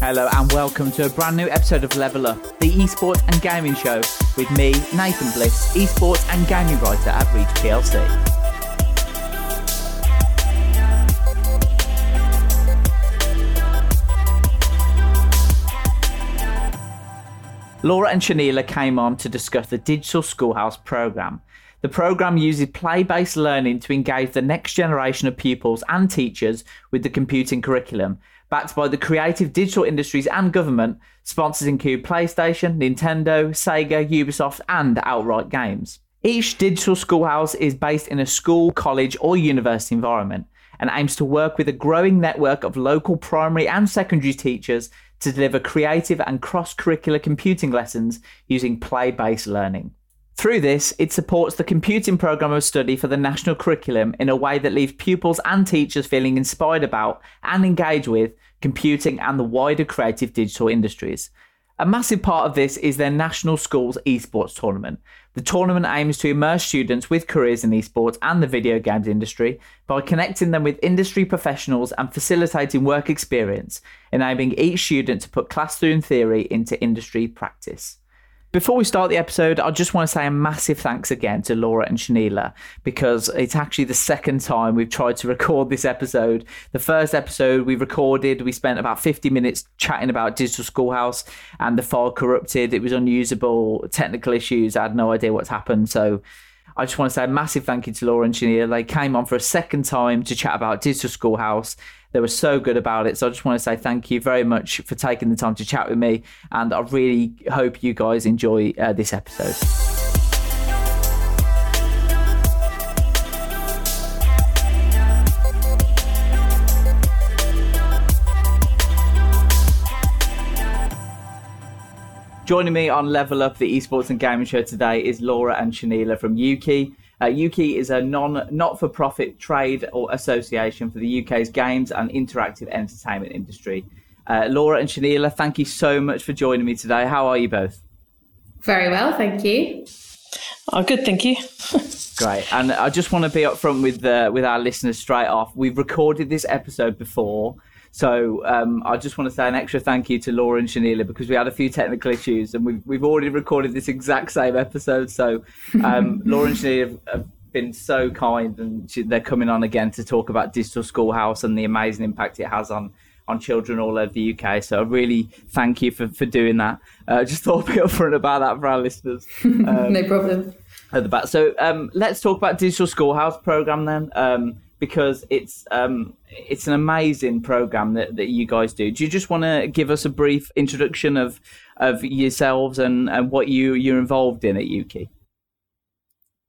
Hello and welcome to a brand new episode of Level Up, the esports and gaming show with me, Nathan Bliss, esports and gaming writer at Reach PLC. Laura and Shahneila came on to discuss the Digital Schoolhouse programme. The programme uses play based learning to engage the next generation of pupils and teachers with the computing curriculum backed by the creative digital industries and government. Sponsors include PlayStation, Nintendo, Sega, Ubisoft, and Outright Games. Each digital schoolhouse is based in a school, college, or university environment and aims to work with a growing network of local primary and secondary teachers to deliver creative and cross curricular computing lessons using play based learning. Through this, it supports the computing program of study for the national curriculum in a way that leaves pupils and teachers feeling inspired about and engaged with computing and the wider creative digital industries. A massive part of this is their National Schools Esports Tournament. The tournament aims to immerse students with careers in esports and the video games industry by connecting them with industry professionals and facilitating work experience, enabling each student to put classroom theory into industry practice. Before we start the episode, I just want to say a massive thanks again to Laura and Shahneila because it's actually the second time we've tried to record this episode. The first episode we recorded, we spent about 50 minutes chatting about Digital Schoolhouse and the file corrupted. It was unusable, technical issues. I had no idea what's happened. So I just want to say a massive thank you to Laura and Shahneila. They came on for a second time to chat about Digital Schoolhouse they were so good about it. So I just want to say thank you very much for taking the time to chat with me. And I really hope you guys enjoy uh, this episode. Joining me on Level Up, the esports and gaming show today, is Laura and Shahneila from Ukie. Uh, Ukie is a non not for profit trade or association for the UK's games and interactive entertainment industry. Uh, Laura and Shahneila, thank you so much for joining me today. How are you both? Very well, thank you. Oh, good, thank you. Great, and I just want to be upfront with uh, with our listeners straight off. We've recorded this episode before, so um, I just want to say an extra thank you to Laura and Shahneila because we had a few technical issues and we've, we've already recorded this exact same episode. So um, Laura and Shahneila have, have, been so kind and they're coming on again to talk about Digital Schoolhouse and the amazing impact it has on on children all over the UK. So I really thank you for, for doing that. Uh, just thought I'd be upfront about that for our listeners. Um, no problem. At the back. So um, let's talk about Digital Schoolhouse program then. Um, because it's um, it's an amazing program that, that you guys do. Do you just want to give us a brief introduction of of yourselves and, and what you you're involved in at Ukie?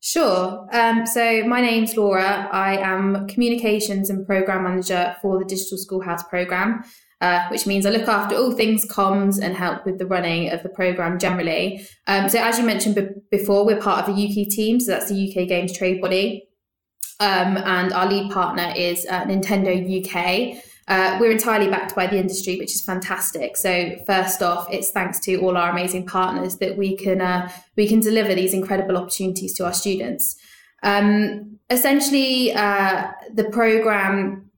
Sure. Um, so my name's Laura. I am communications and program manager for the Digital Schoolhouse program. Uh, which means I look after all things comms and help with the running of the program generally. Um, so, as you mentioned b- before, we're part of the Ukie team, so that's the UK Games Trade Body. Um, and our lead partner is uh, Nintendo UK. Uh, we're entirely backed by the industry, which is fantastic. So first off, it's thanks to all our amazing partners that we can uh, we can deliver these incredible opportunities to our students. Um, essentially, uh, the program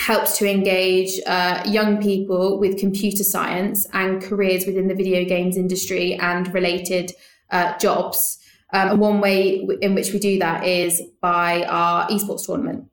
helps to engage uh, young people with computer science and careers within the video games industry and related uh, jobs. Um, and one way in which we do that is by our esports tournament.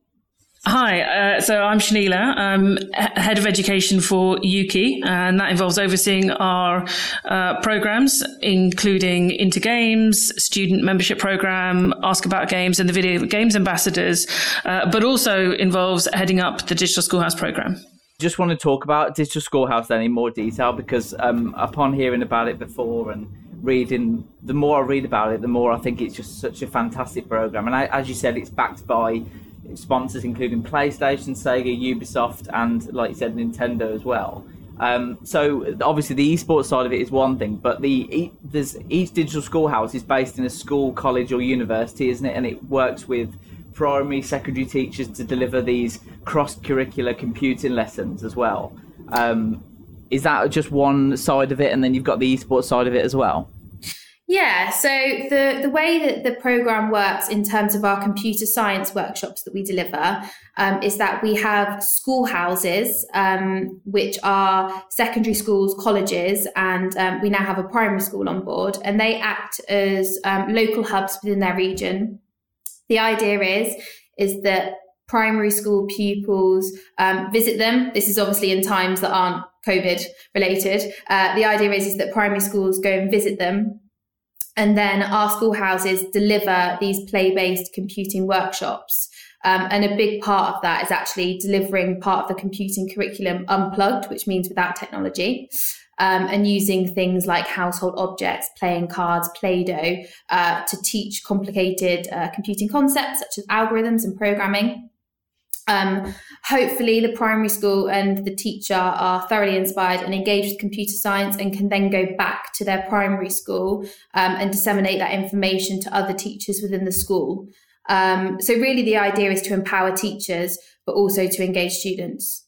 Hi, uh, so I'm Shahneila. I'm head of education for Ukie, and that involves overseeing our uh, programs, including Intergames, student membership program, Ask About Games, and the Video Games Ambassadors, uh, but also involves heading up the Digital Schoolhouse program. Just want to talk about Digital Schoolhouse then in more detail because um, upon hearing about it before and reading, the more I read about it, the more I think it's just such a fantastic program. And I, as you said, it's backed by sponsors including PlayStation, Sega, Ubisoft, and like you said, Nintendo as well. Um, so obviously the esports side of it is one thing, but the there's each digital schoolhouse is based in a school, college, or university, isn't it? And it works with primary, secondary teachers to deliver these cross-curricular computing lessons as well. Um, is that just one side of it, and then you've got the esports side of it as well? Yeah, so the, the way that the program works in terms of our computer science workshops that we deliver um, is that we have schoolhouses, um, which are secondary schools, colleges, and um, we now have a primary school on board, and they act as um, local hubs within their region. The idea is is that primary school pupils um, visit them. This is obviously in times that aren't COVID related. Uh, the idea is, is that primary schools go and visit them and then our schoolhouses deliver these play based computing workshops. Um, and a big part of that is actually delivering part of the computing curriculum unplugged, which means without technology. Um, and using things like household objects, playing cards, Play Doh uh, to teach complicated uh, computing concepts such as algorithms and programming. Um, hopefully, the primary school and the teacher are thoroughly inspired and engaged with computer science and can then go back to their primary school um, and disseminate that information to other teachers within the school. Um, so, really, the idea is to empower teachers, but also to engage students.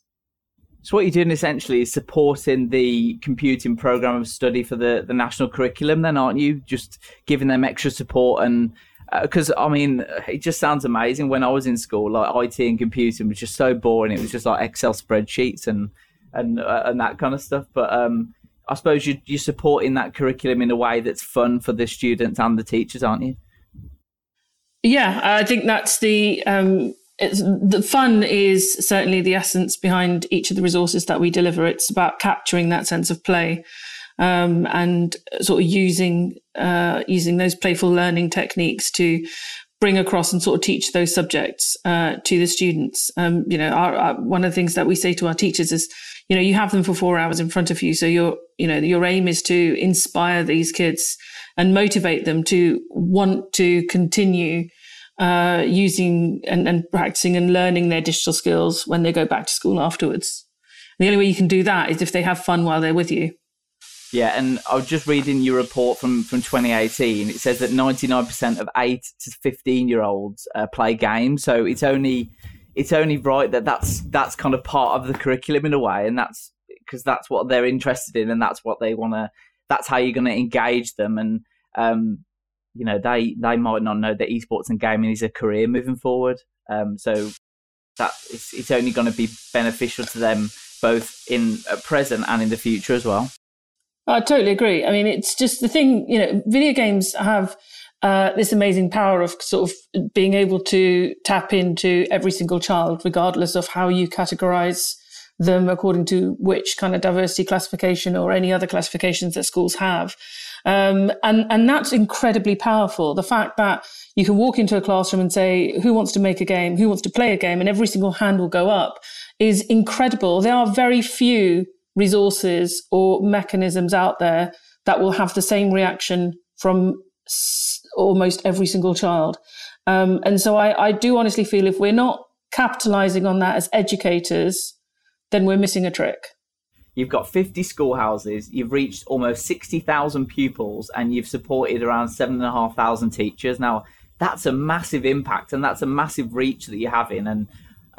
So, what you're doing essentially is supporting the computing program of study for the, the national curriculum, then, aren't you? Just giving them extra support and because uh, I mean, it just sounds amazing. When I was in school, like IT and computing was just so boring. It was just like Excel spreadsheets and and uh, and that kind of stuff. But um, I suppose you, you're supporting that curriculum in a way that's fun for the students and the teachers, aren't you? Yeah, I think that's the um, the fun is certainly the essence behind each of the resources that we deliver. It's about capturing that sense of play um, and sort of using uh, using those playful learning techniques to bring across and sort of teach those subjects uh, to the students. Um, you know, our, our, one of the things that we say to our teachers is, you know, you have them for four hours in front of you, so your you know your aim is to inspire these kids and motivate them to want to continue uh, using and, and, practicing and learning their digital skills when they go back to school afterwards. And the only way you can do that is if they have fun while they're with you. Yeah, and I was just reading your report from, from 2018. It says that 99% of 8 to 15 year olds uh, play games. So it's only it's only right that that's that's kind of part of the curriculum in a way, and that's because that's what they're interested in, and that's what they want to. That's how you're going to engage them, and um, you know they they might not know that esports and gaming is a career moving forward. Um, so that it's, it's only going to be beneficial to them both in at present and in the future as well. I totally agree. I mean, it's just the thing, you know, video games have uh, this amazing power of sort of being able to tap into every single child, regardless of how you categorize them according to which kind of diversity classification or any other classifications that schools have. Um, and, and that's incredibly powerful. The fact that you can walk into a classroom and say, who wants to make a game? Who wants to play a game? And every single hand will go up is incredible. There are very few resources or mechanisms out there that will have the same reaction from almost every single child. Um, and so I, I do honestly feel if we're not capitalizing on that as educators, then we're missing a trick. You've got 50 schoolhouses, you've reached almost 60,000 pupils, and you've supported around 7,500 teachers. Now, that's a massive impact and that's a massive reach that you're having. And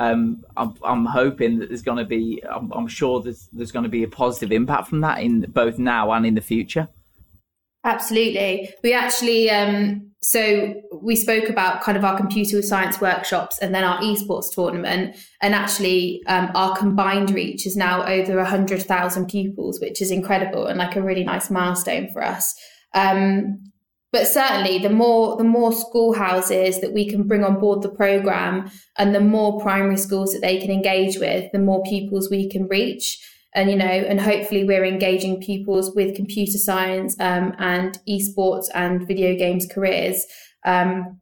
um, I'm, I'm, hoping that there's going to be, I'm, I'm, sure there's, there's going to be a positive impact from that in both now and in the future. Absolutely. We actually, um, so we spoke about kind of our computer science workshops and then our esports tournament. And actually, um, our combined reach is now over 100,000 pupils, which is incredible and like a really nice milestone for us. Um, but certainly the more the more schoolhouses that we can bring on board the program and the more primary schools that they can engage with the more pupils we can reach. And you know and hopefully we're engaging pupils with computer science um, and esports and video games careers um,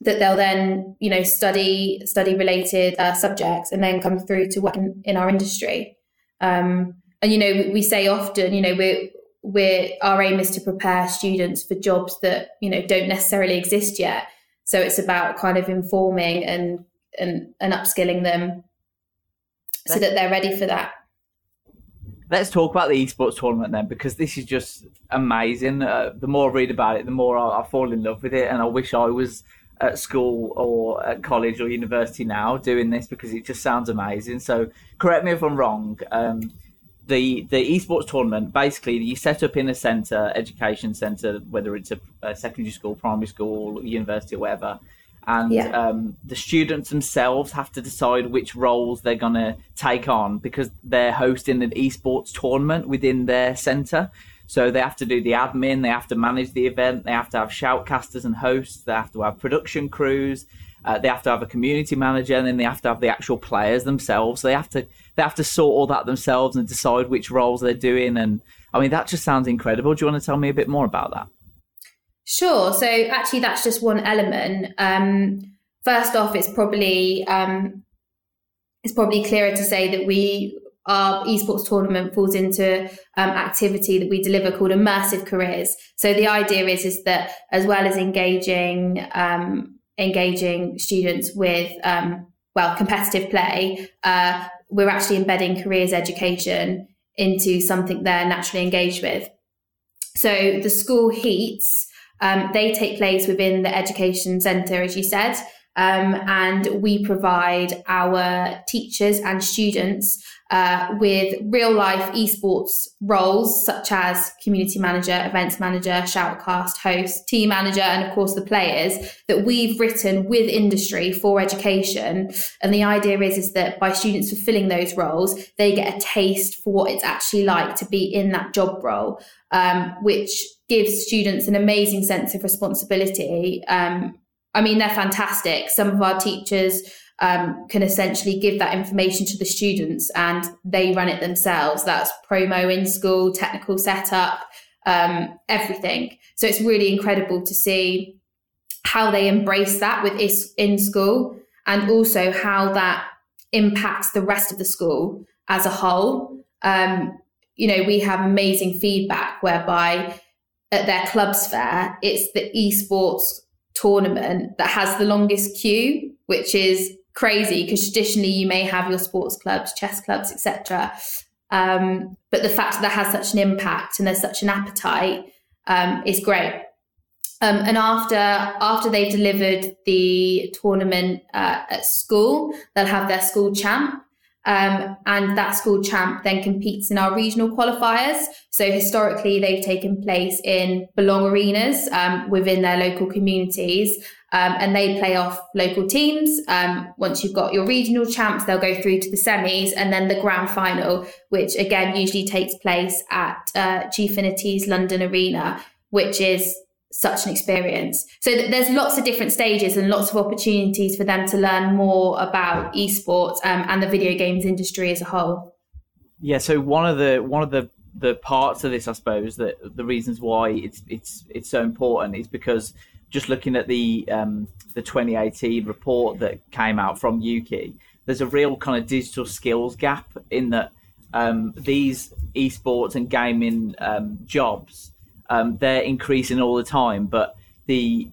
that they'll then you know study study related uh, subjects and then come through to work in, in our industry. Um, and you know we, we say often you know we're we're our aim is to prepare students for jobs that you know don't necessarily exist yet so it's about kind of informing and and, and upskilling them so that they're ready for that let's talk about the esports tournament then, because this is just amazing. Uh, the more I read about it, the more I, I, fall in love with it, and I wish I was at school or at college or university now doing this because it just sounds amazing. So, correct me if I'm wrong. Um, the the esports tournament basically you set up in a center, education center, whether it's a, a secondary school, primary school, university, or whatever and yeah. um, the students themselves have to decide which roles they're going to take on because they're hosting an esports tournament within their center. So they have to do the admin, they have to manage the event, they have to have shoutcasters and hosts, they have to have production crews, uh, they have to have a community manager, and then they have to have the actual players themselves. So they have to they have to sort all that themselves and decide which roles they're doing. And I mean, that just sounds incredible. Do you want to tell me a bit more about that? Sure. So actually, that's just one element. Um, first off, it's probably um, it's probably clearer to say that we our esports tournament falls into um, activity that we deliver called immersive careers. So the idea is is that as well as engaging um, engaging students with um, well competitive play, uh, we're actually embedding careers education into something they're naturally engaged with. So the school heats um, they take place within the education centre, as you said, um, and we provide our teachers and students uh, with real life esports roles such as community manager, events manager, shoutcast host, team manager, and of course the players that we've written with industry for education. And the idea is, is that by students fulfilling those roles, they get a taste for what it's actually like to be in that job role, um, which gives students an amazing sense of responsibility um, I mean, they're fantastic. Some of our teachers um, can essentially give that information to the students and they run it themselves. That's promo in school, technical setup, um, everything. So it's really incredible to see how they embrace that with is in school and also how that impacts the rest of the school as a whole. Um, you know, we have amazing feedback whereby at their clubs fair, it's the esports tournament that has the longest queue, which is crazy because traditionally you may have your sports clubs, chess clubs, etc. Um, but the fact that that has such an impact and there's such an appetite um, is great. Um, and after after they've delivered the tournament uh, at school, they'll have their school champ, um, and that school champ then competes in our regional qualifiers. So historically, they've taken place in belong arenas um, within their local communities. Um, and they play off local teams. Um, once you've got your regional champs, they'll go through to the semis and then the grand final, which again usually takes place at uh, Gfinity's London Arena, which is such an experience. So th- there's lots of different stages and lots of opportunities for them to learn more about esports um, and the video games industry as a whole. Yeah. So one of the one of the the parts of this, I suppose, that the reasons why it's it's it's so important is because just looking at the um, the 2018 report that came out from Ukie, there's a real kind of digital skills gap in that um, these esports and gaming um, jobs um, they're increasing all the time, but the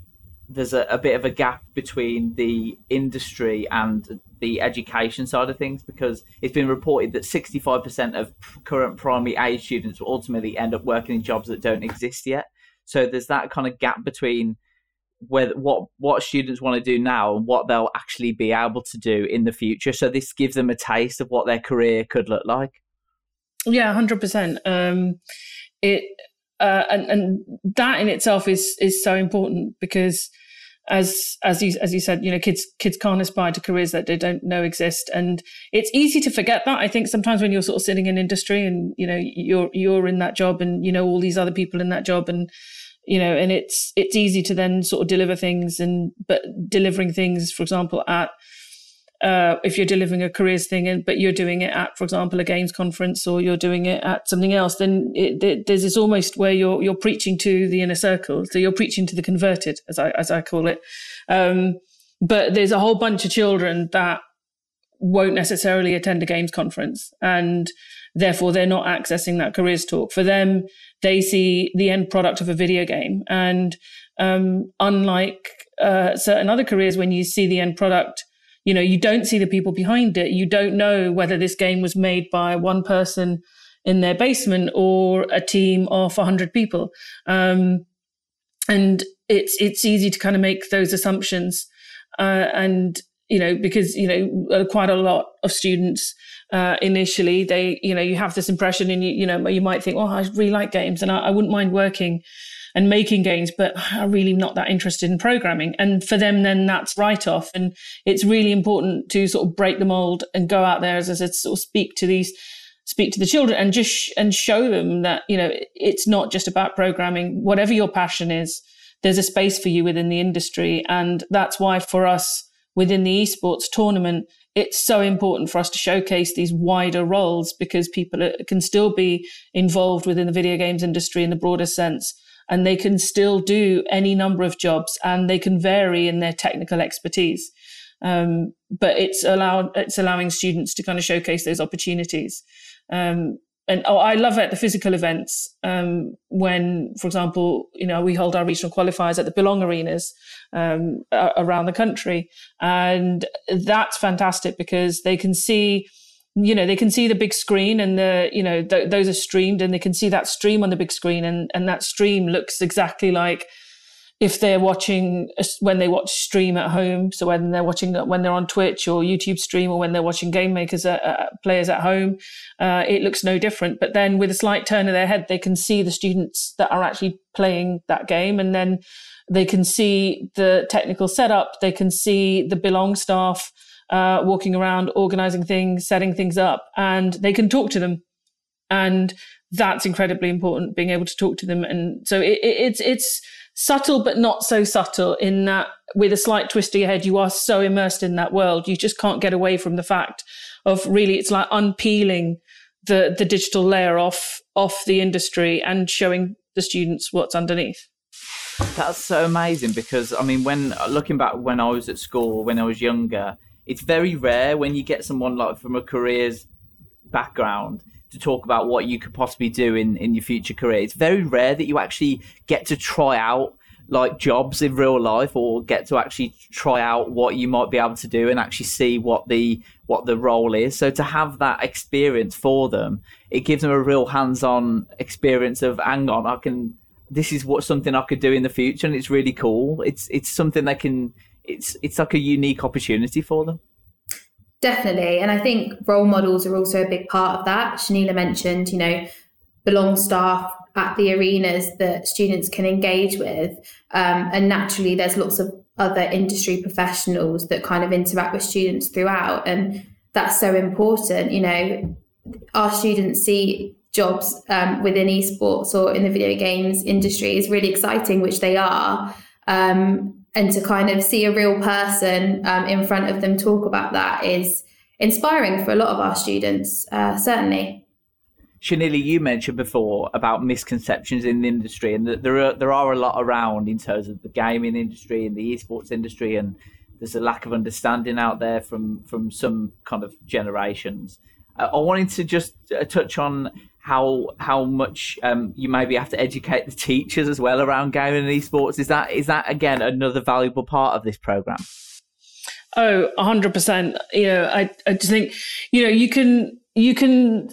there's a, a, bit of a gap between the industry and the education side of things because it's been reported that 65% of current primary age students will ultimately end up working in jobs that don't exist yet. So there's that kind of gap between whether what what students want to do now and what they'll actually be able to do in the future. So this gives them a taste of what their career could look like. Yeah, hundred um, percent. It uh, and, and that in itself is is so important because as as you as you said, you know, kids kids can't aspire to careers that they don't know exist, and it's easy to forget that. I think sometimes when you're sort of sitting in industry and you know you're you're in that job and you know all these other people in that job and you know and it's it's easy to then sort of deliver things and but delivering things, for example, at uh, if you're delivering a careers thing, and but you're doing it at, for example, a games conference or you're doing it at something else, then it, it, there's this almost where you're you're preaching to the inner circle. So you're preaching to the converted, as I as I call it. Um, but there's a whole bunch of children that won't necessarily attend a games conference, and therefore they're not accessing that careers talk. For them, they see the end product of a video game, and um, unlike uh, certain other careers, when you see the end product you know you don't see the people behind it you don't know whether this game was made by one person in their basement or a team of 100 people. Um, and it's it's easy to kind of make those assumptions, uh, and you know because you know uh, quite a lot of students uh, initially they you know you have this impression and you you know you might think oh I really like games and I, I wouldn't mind working and making games, but I'm really not that interested in programming. And for them, then that's write off. And it's really important to sort of break the mold and go out there, as I said, sort of speak to these, speak to the children and just, sh- and show them that, you know, it's not just about programming. Whatever your passion is, there's a space for you within the industry. And that's why for us within the esports tournament, it's so important for us to showcase these wider roles because people can still be involved within the video games industry in the broader sense and they can still do any number of jobs and they can vary in their technical expertise. Um, but it's allowed it's allowing students to kind of showcase those opportunities. Um, and oh, I love at the physical events um, when, for example, you know we hold our regional qualifiers at the Belong arenas um, around the country, and that's fantastic because they can see you know they can see the big screen and the you know th- those are streamed and they can see that stream on the big screen and and that stream looks exactly like if they're watching when they watch stream at home. So when they're watching when they're on twitch or youtube stream or when they're watching game makers uh, uh, players at home uh, it looks no different. But then with a slight turn of their head they can see the students that are actually playing that game and then they can see the technical setup. They can see the belong staff uh, walking around, organizing things, setting things up, and they can talk to them. And that's incredibly important, being able to talk to them. And so it, it, it's, it's subtle, but not so subtle in that with a slight twist to your head, you are so immersed in that world. You just can't get away from the fact of really, it's like unpeeling the, the digital layer off, off the industry and showing the students what's underneath. That's so amazing because I mean, when looking back when I was at school, when I was younger, it's very rare when you get someone like from a careers background to talk about what you could possibly do in, in your future career. It's very rare that you actually get to try out like jobs in real life or get to actually try out what you might be able to do and actually see what the what the role is. So to have that experience for them, it gives them a real hands-on experience of hang on, I can this is what something I could do in the future and it's really cool. It's it's something they can it's it's like a unique opportunity for them. Definitely. And I think role models are also a big part of that. Shahneila mentioned, you know, belong staff at the arenas that students can engage with. Um, and naturally, there's lots of other industry professionals that kind of interact with students throughout. And that's so important. You know, our students see jobs um, within esports or in the video games industry is really exciting, which they are. Um, and to kind of see a real person um, in front of them talk about that is inspiring for a lot of our students, uh, certainly. Shahneila, you mentioned before about misconceptions in the industry, and that there are there are a lot around in terms of the gaming industry and the esports industry, and there's a lack of understanding out there from from some kind of generations. Uh, I wanted to just uh, touch on how how much um, you maybe have to educate the teachers as well around gaming and esports. Is that is that again another valuable part of this program? Oh, hundred percent. You know, I I just think you know you can you can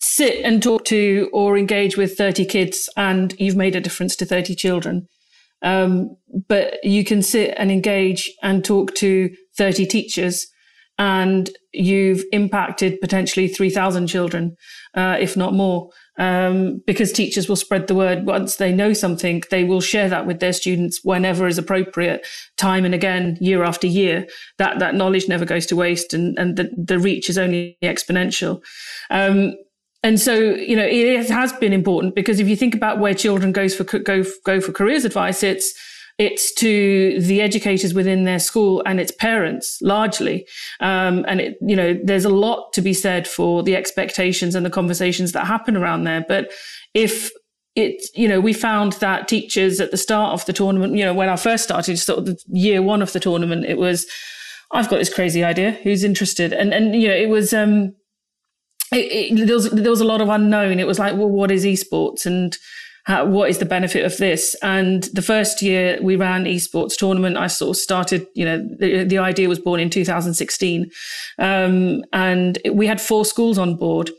sit and talk to or engage with 30 kids and you've made a difference to 30 children. Um, but you can sit and engage and talk to 30 teachers and you've impacted potentially 3,000 children, uh, if not more. Um, because teachers will spread the word once they know something, they will share that with their students whenever is appropriate, time and again, year after year. That that knowledge never goes to waste, and and the, the reach is only exponential. Um, and so, you know, it has been important because if you think about where children goes for go go for careers advice, it's it's to the educators within their school and its parents largely. Um, and it, you know, there's a lot to be said for the expectations and the conversations that happen around there. But if it, you know, we found that teachers at the start of the tournament, you know, when I first started, sort of the year one of the tournament, it was, I've got this crazy idea. Who's interested? And and you know, it was um, it, it, there was there was a lot of unknown. It was like, well, what is esports? And how, what is the benefit of this? And the first year we ran esports tournament, I sort of started, you know, the, the idea was born in 2016. Um, and we had four schools on board.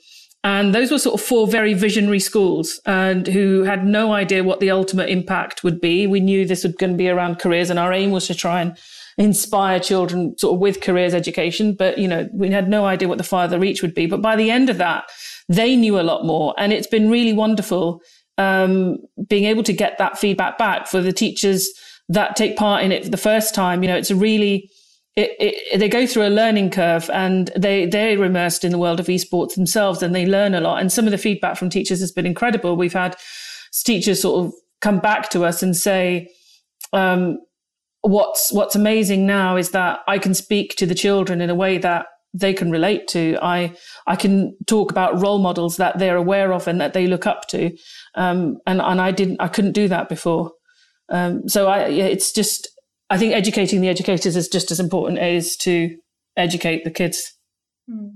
And those were sort of four very visionary schools and who had no idea what the ultimate impact would be. We knew this was going to be around careers and our aim was to try and inspire children sort of with careers education. But, you know, we had no idea what the farther reach would be. But by the end of that, they knew a lot more. And it's been really wonderful um, being able to get that feedback back for the teachers that take part in it for the first time. You know, it's a really, it, it, they go through a learning curve and they they're immersed in the world of esports themselves and they learn a lot. And some of the feedback from teachers has been incredible. We've had teachers sort of come back to us and say, um, what's what's amazing now is that I can speak to the children in a way that they can relate to. I I can talk about role models that they're aware of and that they look up to, um, and and I didn't I couldn't do that before. Um, so I it's just I think educating the educators is just as important as to educate the kids. Hmm.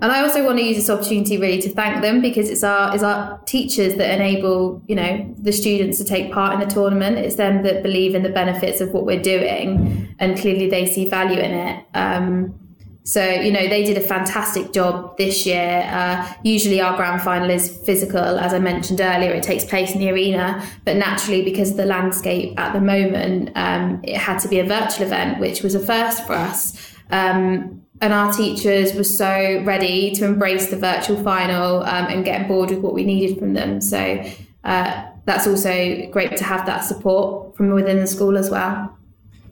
And I also want to use this opportunity really to thank them because it's our it's our teachers that enable you know the students to take part in the tournament. It's them that believe in the benefits of what we're doing, and clearly they see value in it. Um, so you know they did a fantastic job this year. Uh, usually our grand final is physical, as I mentioned earlier. It takes place in the arena, but naturally because of the landscape at the moment, um, it had to be a virtual event, which was a first for us. Um, and our teachers were so ready to embrace the virtual final um, and get on board with what we needed from them. So uh, that's also great to have that support from within the school as well.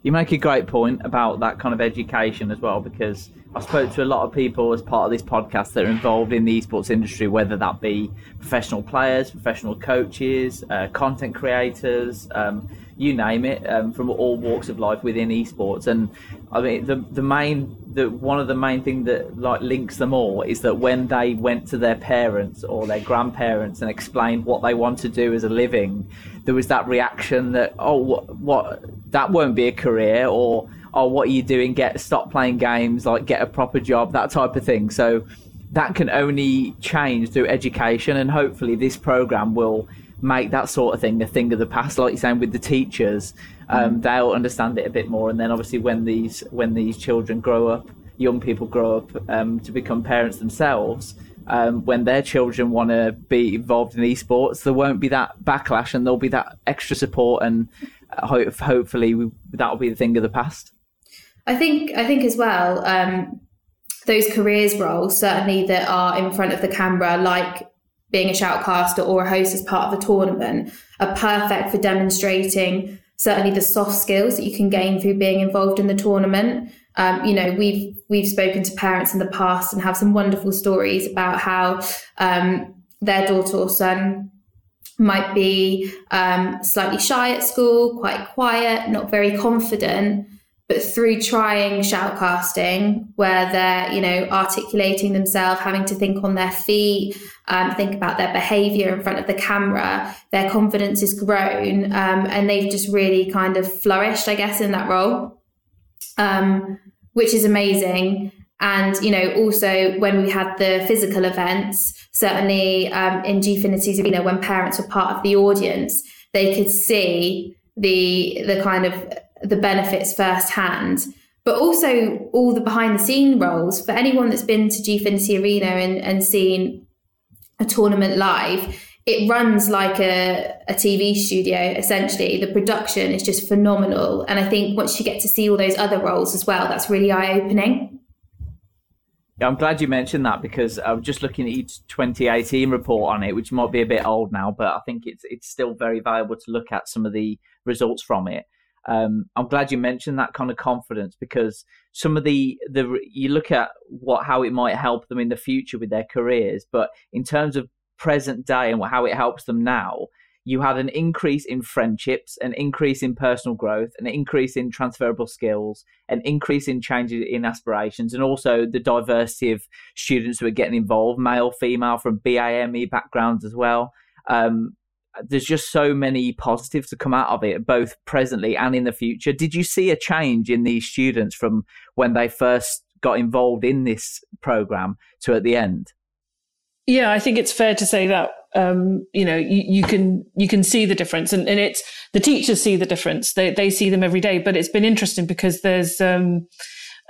You make a great point about that kind of education as well, because I spoke to a lot of people as part of this podcast that are involved in the esports industry, whether that be professional players, professional coaches, uh, content creators, um, you name it, um, from all walks of life within esports. And I mean, the the main, the one of the main thing that like links them all is that when they went to their parents or their grandparents and explained what they want to do as a living, there was that reaction that oh, what, what that won't be a career or oh, what are you doing? Get stop playing games, like get a proper job, that type of thing. So that can only change through education, and hopefully this program will make that sort of thing a thing of the past. Like you're saying with the teachers, um, mm. they'll understand it a bit more, and then obviously when these when these children grow up, young people grow up um, to become parents themselves. Um, when their children want to be involved in esports, there won't be that backlash, and there'll be that extra support, and uh, ho- hopefully that'll be the thing of the past. I think I think as well. Um, those careers roles certainly that are in front of the camera, like being a shoutcaster or a host as part of a tournament are perfect for demonstrating certainly the soft skills that you can gain through being involved in the tournament. Um, you know, we've we've spoken to parents in the past and have some wonderful stories about how um, their daughter or son might be um, slightly shy at school, quite quiet, not very confident, but through trying shoutcasting where they're you know articulating themselves having to think on their feet um, think about their behavior in front of the camera their confidence has grown um, and they've just really kind of flourished i guess in that role. Um, which is amazing. And you know also when we had the physical events certainly um, in gfinity's arena when parents were part of the audience they could see the the kind of the benefits firsthand, but also all the behind the scene roles for anyone that's been to Gfinity Arena and, and seen a tournament live. It runs like a, a TV studio, essentially. The production is just phenomenal. And I think once you get to see all those other roles as well, that's really eye opening. I'm glad you mentioned that because I was just looking at each 2018 report on it, which might be a bit old now, but I think it's it's still very valuable to look at some of the results from it. Um, I'm glad you mentioned that kind of confidence because some of the the you look at what how it might help them in the future with their careers, but in terms of present day and how it helps them now, you had an increase in friendships, an increase in personal growth, an increase in transferable skills, an increase in changes in aspirations, and also the diversity of students who are getting involved, male, female, from BAME backgrounds as well. Um, there's just so many positives to come out of it, both presently and in the future. Did you see a change in these students from when they first got involved in this program to at the end? Yeah, I think it's fair to say that um, you know you, you, can you can see the difference, and, and it's the teachers see the difference. They they see them every day. But it's been interesting because there's um,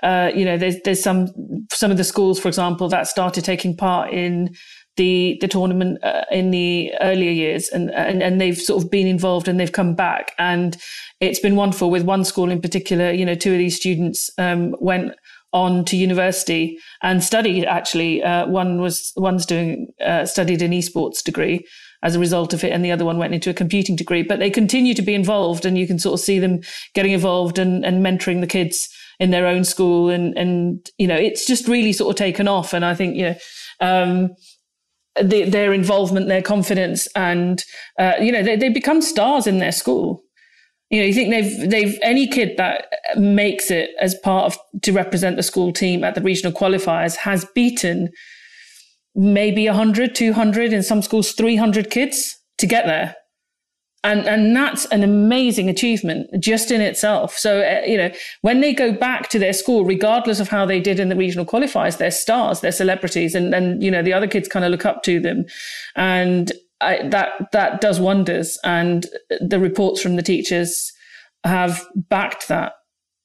uh, you know there's there's some some of the schools, for example, that started taking part in the the tournament uh, in the earlier years, and, and and they've sort of been involved and they've come back, and it's been wonderful. With one school in particular, you know, two of these students um, went on to university and studied. Actually, uh, one was one's doing uh, studied an esports degree as a result of it, and the other one went into a computing degree. But they continue to be involved, and you can sort of see them getting involved and, and mentoring the kids in their own school, and and you know, it's just really sort of taken off. And I think you know. Um, the, their involvement, their confidence, and uh, you know they, they become stars in their school. You know, you think they've they've any kid that makes it as part of to represent the school team at the regional qualifiers has beaten maybe 100, 200, in some schools 300 kids to get there. And, and that's an amazing achievement just in itself. So, uh, you know, when they go back to their school, regardless of how they did in the regional qualifiers, they're stars, they're celebrities, and, and you know, the other kids kind of look up to them. And I, that, that does wonders. And the reports from the teachers have backed that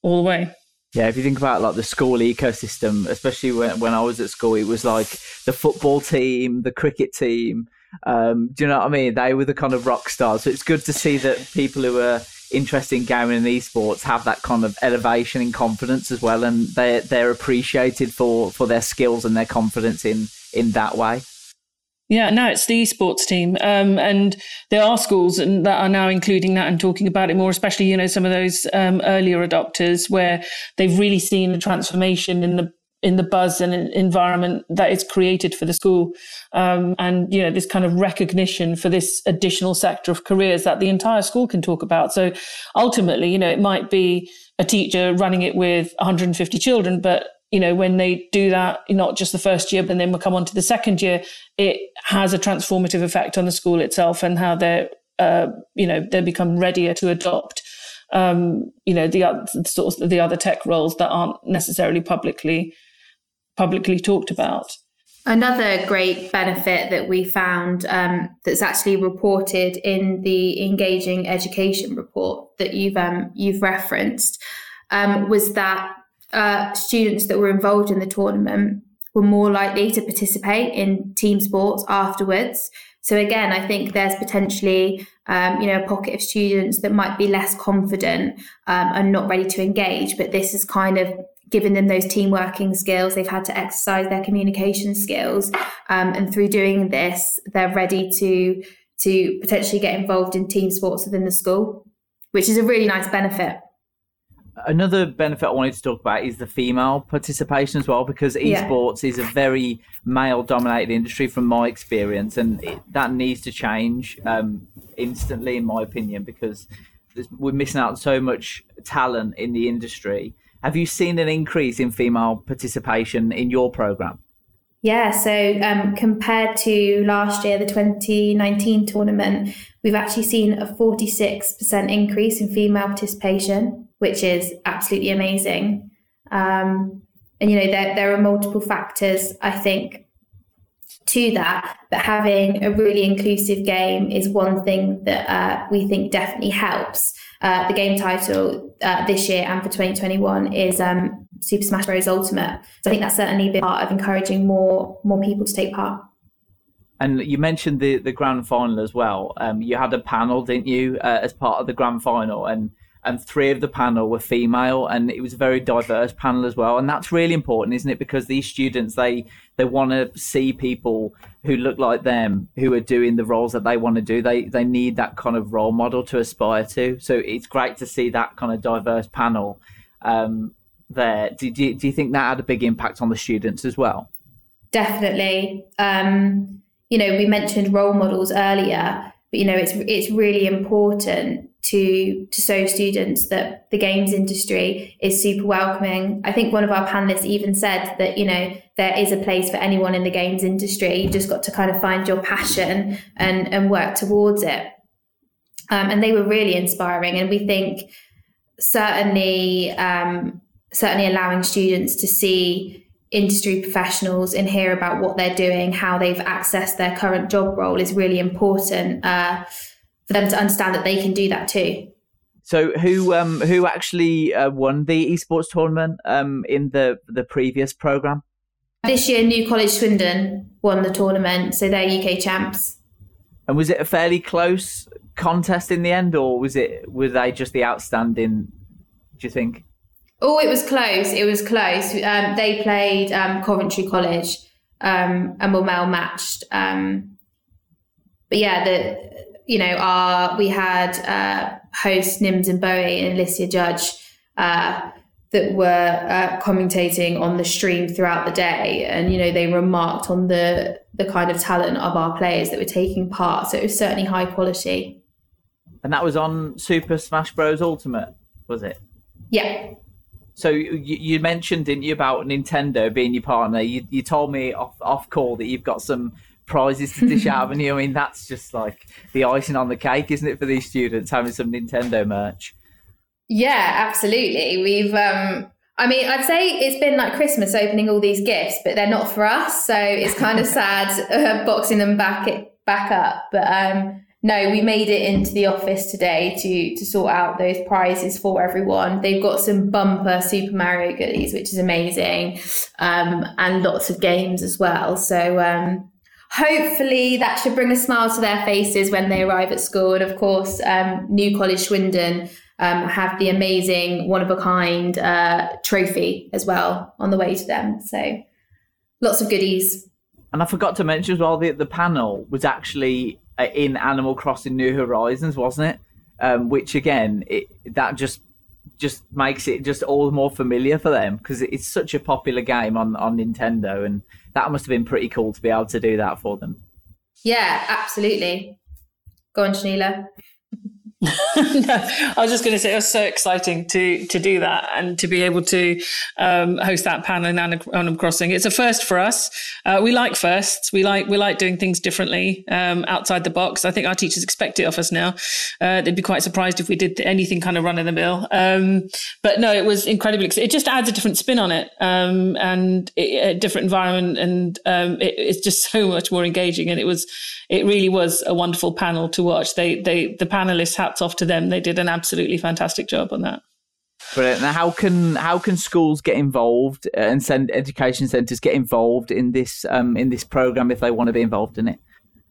all the way. Yeah, if you think about like the school ecosystem, especially when, when I was at school, it was like the football team, the cricket team. Um, do you know what I mean? They were the kind of rock stars. So it's good to see that people who are interested in gaming and esports have that kind of elevation in confidence as well, and they they're appreciated for for their skills and their confidence in in that way. Yeah, no, it's the esports team. Um, and there are schools that are now including that and talking about it more, especially, you know, some of those um, earlier adopters where they've really seen a transformation in the in the buzz and environment that is created for the school. Um, and, you know, this kind of recognition for this additional sector of careers that the entire school can talk about. So ultimately, you know, it might be a teacher running it with 150 children, but you know, when they do that, not just the first year, but then we'll come on to the second year, it has a transformative effect on the school itself and how they're, uh, you know, they become readier to adopt, um, you know, the sort of the other tech roles that aren't necessarily publicly publicly talked about. Another great benefit that we found um, that's actually reported in the engaging education report that you've um, you've referenced um, was that uh, students that were involved in the tournament were more likely to participate in team sports afterwards. So again, I think there's potentially, um, you know, a pocket of students that might be less confident um, and not ready to engage. But this is kind of given them those team working skills. They've had to exercise their communication skills, um, and through doing this, they're ready to to potentially get involved in team sports within the school, which is a really nice benefit another benefit I wanted to talk about is the female participation as well, because esports yeah. is a very male dominated industry from my experience, and it, that needs to change um, instantly, in my opinion, because we're missing out so much talent in the industry. Have you seen an increase in female participation in your program? Yeah, so um, compared to last year, the 2019 tournament, we've actually seen a 46% increase in female participation which is absolutely amazing. Um, and you know there there are multiple factors I think to that, but having a really inclusive game is one thing that uh, we think definitely helps. Uh, the game title uh, this year and for 2021 is um, Super Smash Bros. Ultimate. So I think that's certainly been part of encouraging more more people to take part. And you mentioned the the grand final as well. Um, you had a panel, didn't you, uh, as part of the grand final, and and three of the panel were female and it was a very diverse panel as well. And that's really important isn't it? Because these students they they want to see people who look like them who are doing the roles that they want to do. They they need that kind of role model to aspire to. So it's great to see that kind of diverse panel um, there. Do, do, do you think that had a big impact on the students as well? Definitely. Um, you know we mentioned role models earlier but you know it's it's really important to to show students that the games industry is super welcoming. I think one of our panelists even said that you know there is a place for anyone in the games industry. You've just got to kind of find your passion and and work towards it. Um, and they were really inspiring, and we think certainly um, certainly allowing students to see industry professionals and hear about what they're doing, how they've accessed their current job role is really important. Uh, for them to understand that they can do that too. So who um who actually uh, won the esports tournament um in the the previous program? This year, New College Swindon won the tournament, so they're UK champs. And was it a fairly close contest in the end, or was it were they just the outstanding? Do you think? Oh, it was close. It was close. Um, they played um, Coventry College um, and were well matched. Um, but yeah, the you know our we had uh, hosts Nims and Bowie and Alicia Judge uh, that were uh, commentating on the stream throughout the day, and you know they remarked on the the kind of talent of our players that were taking part. So it was certainly high quality. And that was on Super Smash Bros. Ultimate, was it? Yeah. So you, you mentioned, didn't you, about Nintendo being your partner? You, you told me off off call that you've got some prizes to dish out, you? I mean, that's just like the icing on the cake, isn't it, for these students having some Nintendo merch? Yeah, absolutely. We've, um, I mean, I'd say it's been like Christmas opening all these gifts, but they're not for us, so it's kind of sad uh, boxing them back back up. But um, no, we made it into the office today to to sort out those prizes for everyone. They've got some bumper Super Mario goodies, which is amazing, um, and lots of games as well. So um, hopefully that should bring a smile to their faces when they arrive at school. And of course, um, New College Swindon um, have the amazing one of a kind uh, trophy as well on the way to them. So lots of goodies. And I forgot to mention as well the the panel was actually uh, in Animal Crossing New Horizons, wasn't it? Um, which again, it, that just just makes it just all the more familiar for them because it's such a popular game on on Nintendo, and that must have been pretty cool to be able to do that for them. Yeah, absolutely. Go on, Shahneila. No, I was just going to say it was so exciting to to do that and to be able to um, host that panel in Animal Crossing. It's a first for us. Uh, we like firsts. We like we like doing things differently um, outside the box. I think our teachers expect it of us now. Uh, they'd be quite surprised if we did anything kind of run of the mill. Um, but no, it was incredibly. It just adds a different spin on it um, and it, a different environment, and um, it, it's just so much more engaging. And it was it really was a wonderful panel to watch. They they the panelists hats off to them. They did an absolutely fantastic job on that. Brilliant. Now, how can how can schools get involved and send education centres get involved in this um, in this program if they want to be involved in it?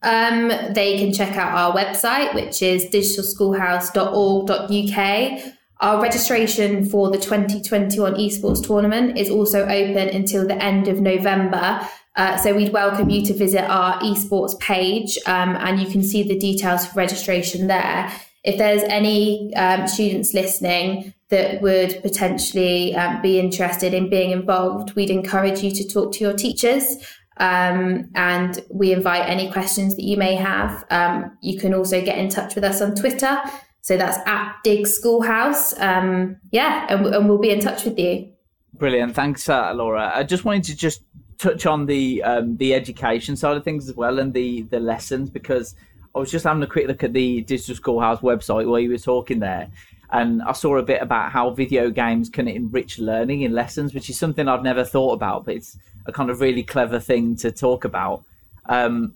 Um, they can check out our website, which is digitalschoolhouse.org.uk. Our registration for the 2021 esports tournament is also open until the end of November. Uh, so we'd welcome you to visit our esports page um, and you can see the details for registration there. If there's any um, students listening that would potentially um, be interested in being involved, we'd encourage you to talk to your teachers. Um, and we invite any questions that you may have. Um, you can also get in touch with us on Twitter. So that's at Dig Schoolhouse. Um, yeah, and, and, we'll be in touch with you. Brilliant. Thanks, uh, Laura. I just wanted to just touch on the um, the education side of things as well and the the lessons because I was just having a quick look at the Digital Schoolhouse website while you were talking there, and I saw a bit about how video games can enrich learning in lessons, which is something I've never thought about, but it's a kind of really clever thing to talk about. Um,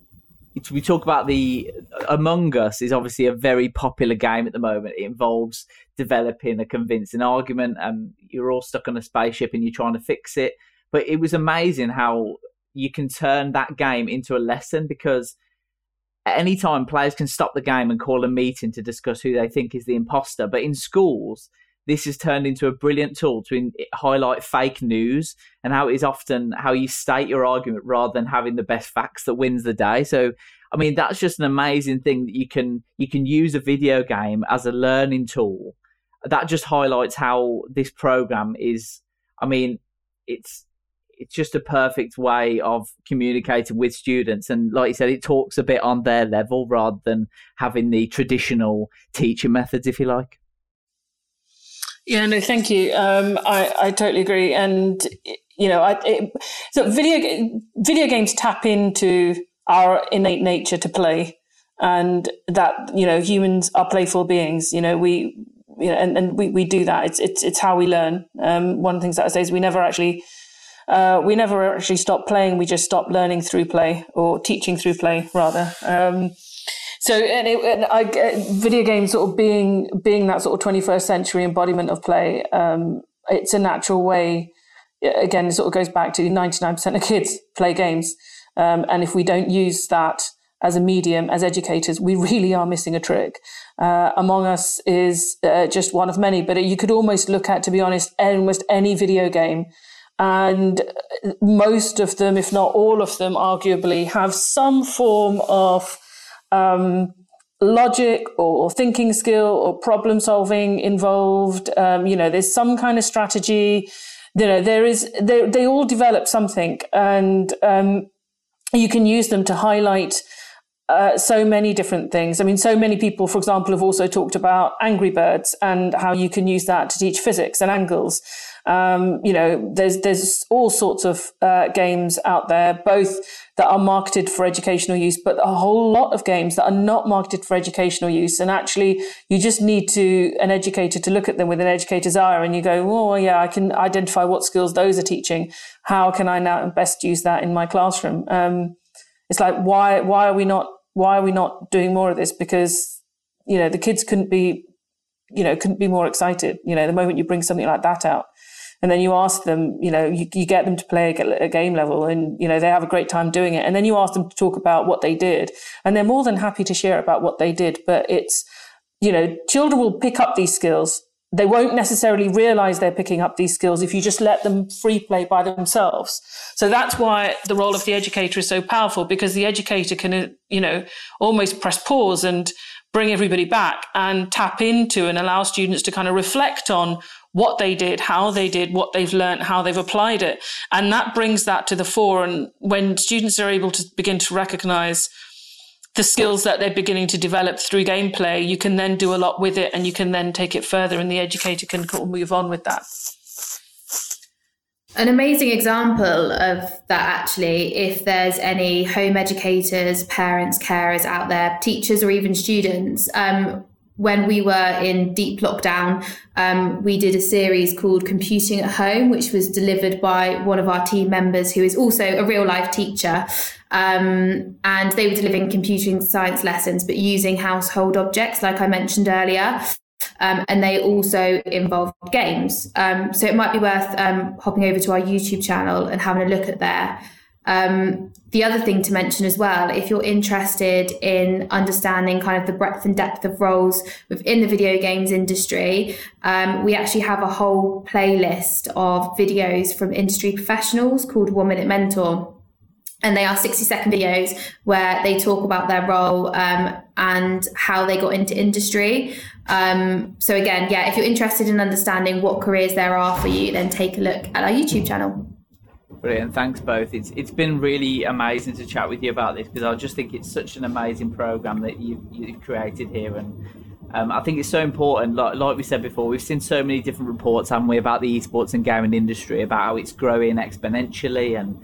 we talk about the Among Us is obviously a very popular game at the moment. It involves developing a convincing argument, and you're all stuck on a spaceship and you're trying to fix it but it was amazing how you can turn that game into a lesson because any time players can stop the game and call a meeting to discuss who they think is the imposter. But in schools, this has turned into a brilliant tool to in, highlight fake news and how it is often how you state your argument rather than having the best facts that wins the day. So, I mean, that's just an amazing thing that you can you can use a video game as a learning tool. That just highlights how this program is. I mean, it's it's just a perfect way of communicating with students and like you said it talks a bit on their level rather than having the traditional teaching methods if you like yeah no thank you um, I, I totally agree and you know I, it, so video video games tap into our innate nature to play and that you know humans are playful beings you know we you know, and, and we, we do that. It's, it's, it's how we learn. Um, one of the things that I say is we never actually uh, we never actually stopped playing. We just stopped learning through play or teaching through play, rather. Um, so, and, it, and I, video games sort of being being that sort of 21st century embodiment of play. Um, it's a natural way again, it sort of goes back to 99% of kids play games. Um, and if we don't use that as a medium, as educators, we really are missing a trick. Uh, Among Us is uh, just one of many, but you could almost look at, to be honest, almost any video game. And most of them, if not all of them, arguably have some form of um, logic or thinking skill or problem solving involved. Um, you know, there's some kind of strategy. You know, there is, they, they all develop something and um, you can use them to highlight uh, so many different things. I mean, so many people, for example, have also talked about Angry Birds and how you can use that to teach physics and angles. Um, you know, there's there's all sorts of uh, games out there, both that are marketed for educational use, but a whole lot of games that are not marketed for educational use. And actually, you just need to an educator to look at them with an educator's eye, and you go, oh yeah, I can identify what skills those are teaching. How can I now best use that in my classroom? Um, it's like why why are we not why are we not doing more of this? Because, you know, the kids couldn't be, you know, couldn't be more excited. You know, the moment you bring something like that out and then you ask them, you know, you, you get them to play a, a game level and, you know, they have a great time doing it. And then you ask them to talk about what they did and they're more than happy to share about what they did. But it's, you know, children will pick up these skills they won't necessarily realize they're picking up these skills if you just let them free play by themselves. So that's why the role of the educator is so powerful because the educator can, uh, you know, almost press pause and bring everybody back and tap into and allow students to kind of reflect on what they did, how they did, what they've learned, how they've applied it. And that brings that to the fore. And when students are able to begin to recognize the skills that they're beginning to develop through gameplay, you can then do a lot with it and you can then take it further and the educator can move on with that. An amazing example of that, actually, if there's any home educators, parents, carers out there, teachers, or even students, um, when we were in deep lockdown, um, we did a series called Computing at Home, which was delivered by one of our team members who is also a real life teacher. Um, and they were delivering computing science lessons, but using household objects, like I mentioned earlier. Um, and they also involved games. Um, so it might be worth um, hopping over to our YouTube channel and having a look at there. Um, the other thing to mention as well, if you're interested in understanding kind of the breadth and depth of roles within the video games industry, um, we actually have a whole playlist of videos from industry professionals called One Minute Mentor. And they are 60 second videos where they talk about their role um, and how they got into industry. Um, so, again, yeah, if you're interested in understanding what careers there are for you, then take a look at our YouTube channel. Brilliant. Thanks both. It's it's been really amazing to chat with you about this because I just think it's such an amazing program that you've, you've created here and um, I think it's so important. Like, like we said before, we've seen so many different reports, haven't we, about the esports and gaming industry, about how it's growing exponentially and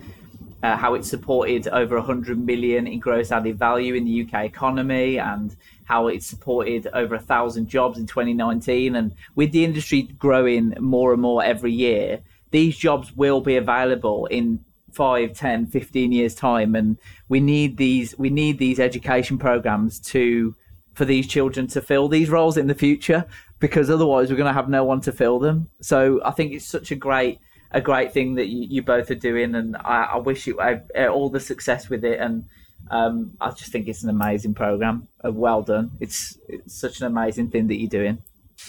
uh, how it's supported over 100 million in gross added value in the UK economy and how it's supported over a thousand jobs in 2019. And with the industry growing more and more every year, these jobs will be available in 5 10 15 years time and we need these we need these education programs to for these children to fill these roles in the future because otherwise we're going to have no one to fill them. So i think it's such a great a great thing that you, you both are doing and i, I wish you uh, all the success with it and um, i just think it's an amazing program. Uh, well done. It's, it's such an amazing thing that you're doing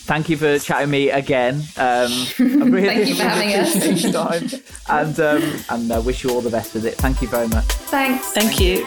thank you for chatting me again. Um, I'm really thank you for having us. time, and um, and uh, wish you all the best with it. Thank you very much. Thanks. Thank you.